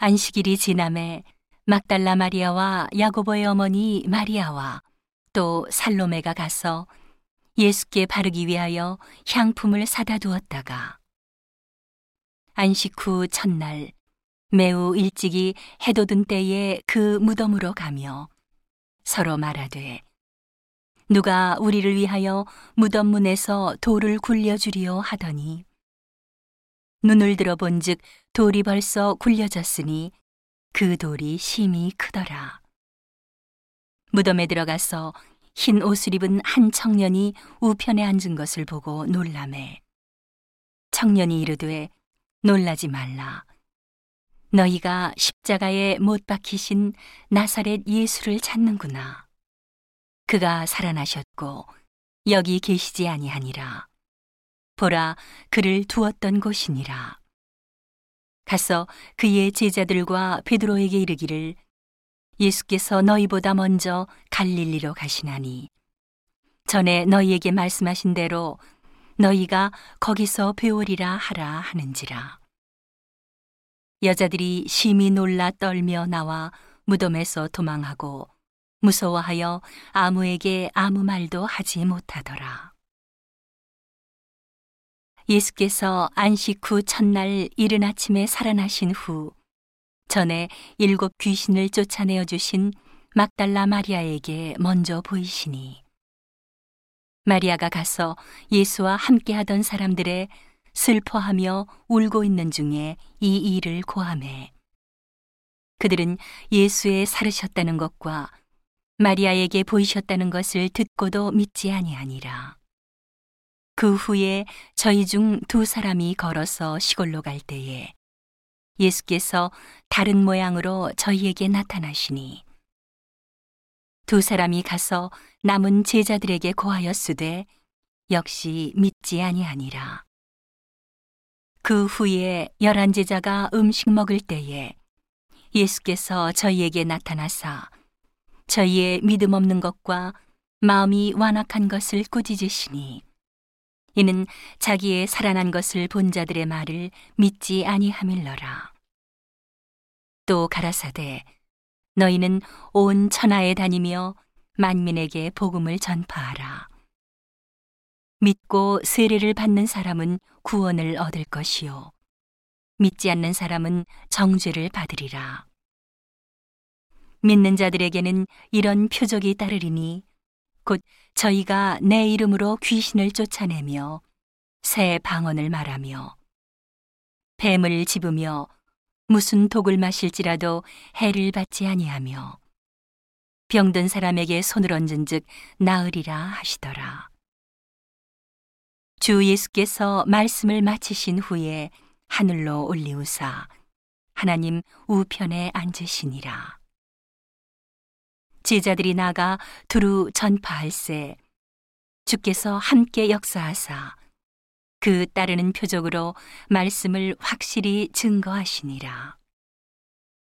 안식일이 지남에 막달라 마리아와 야고보의 어머니 마리아와 또 살로메가 가서 예수께 바르기 위하여 향품을 사다 두었다가 안식 후 첫날 매우 일찍이 해돋은 때에 그 무덤으로 가며 서로 말하되 누가 우리를 위하여 무덤 문에서 돌을 굴려주리요 하더니 눈을 들어본즉 돌이 벌써 굴려졌으니 그 돌이 심히 크더라. 무덤에 들어가서 흰 옷을 입은 한 청년이 우편에 앉은 것을 보고 놀라매. 청년이 이르되 놀라지 말라. 너희가 십자가에 못 박히신 나사렛 예수를 찾는구나. 그가 살아나셨고 여기 계시지 아니하니라. 보라 그를 두었던 곳이니라. 가서 그의 제자들과 베드로에게 이르기를 예수께서 너희보다 먼저 갈릴리로 가시나니 전에 너희에게 말씀하신 대로 너희가 거기서 배우리라 하라 하는지라. 여자들이 심히 놀라 떨며 나와 무덤에서 도망하고 무서워하여 아무에게 아무 말도 하지 못하더라. 예수께서 안식 후 첫날 이른 아침에 살아나신 후 전에 일곱 귀신을 쫓아내어 주신 막달라 마리아에게 먼저 보이시니 마리아가 가서 예수와 함께 하던 사람들의 슬퍼하며 울고 있는 중에 이 일을 고함해 그들은 예수의 살으셨다는 것과 마리아에게 보이셨다는 것을 듣고도 믿지 아니하니라. 그 후에 저희 중 두 사람이 걸어서 시골로 갈 때에 예수께서 다른 모양으로 저희에게 나타나시니 두 사람이 가서 남은 제자들에게 고하였으되 역시 믿지 아니하니라. 그 후에 열한 제자가 음식 먹을 때에 예수께서 저희에게 나타나사 저희의 믿음 없는 것과 마음이 완악한 것을 꾸짖으시니 이는 자기의 살아난 것을 본 자들의 말을 믿지 아니함일러라. 또 가라사대 너희는 온 천하에 다니며 만민에게 복음을 전파하라. 믿고 세례를 받는 사람은 구원을 얻을 것이요. 믿지 않는 사람은 정죄를 받으리라. 믿는 자들에게는 이런 표적이 따르리니 곧 저희가 내 이름으로 귀신을 쫓아내며 새 방언을 말하며 뱀을 집으며 무슨 독을 마실지라도 해를 받지 아니하며 병든 사람에게 손을 얹은즉 나으리라 하시더라. 주 예수께서 말씀을 마치신 후에 하늘로 올리우사 하나님 우편에 앉으시니라. 제자들이 나가 두루 전파할세 주께서 함께 역사하사 그 따르는 표적으로 말씀을 확실히 증거하시니라.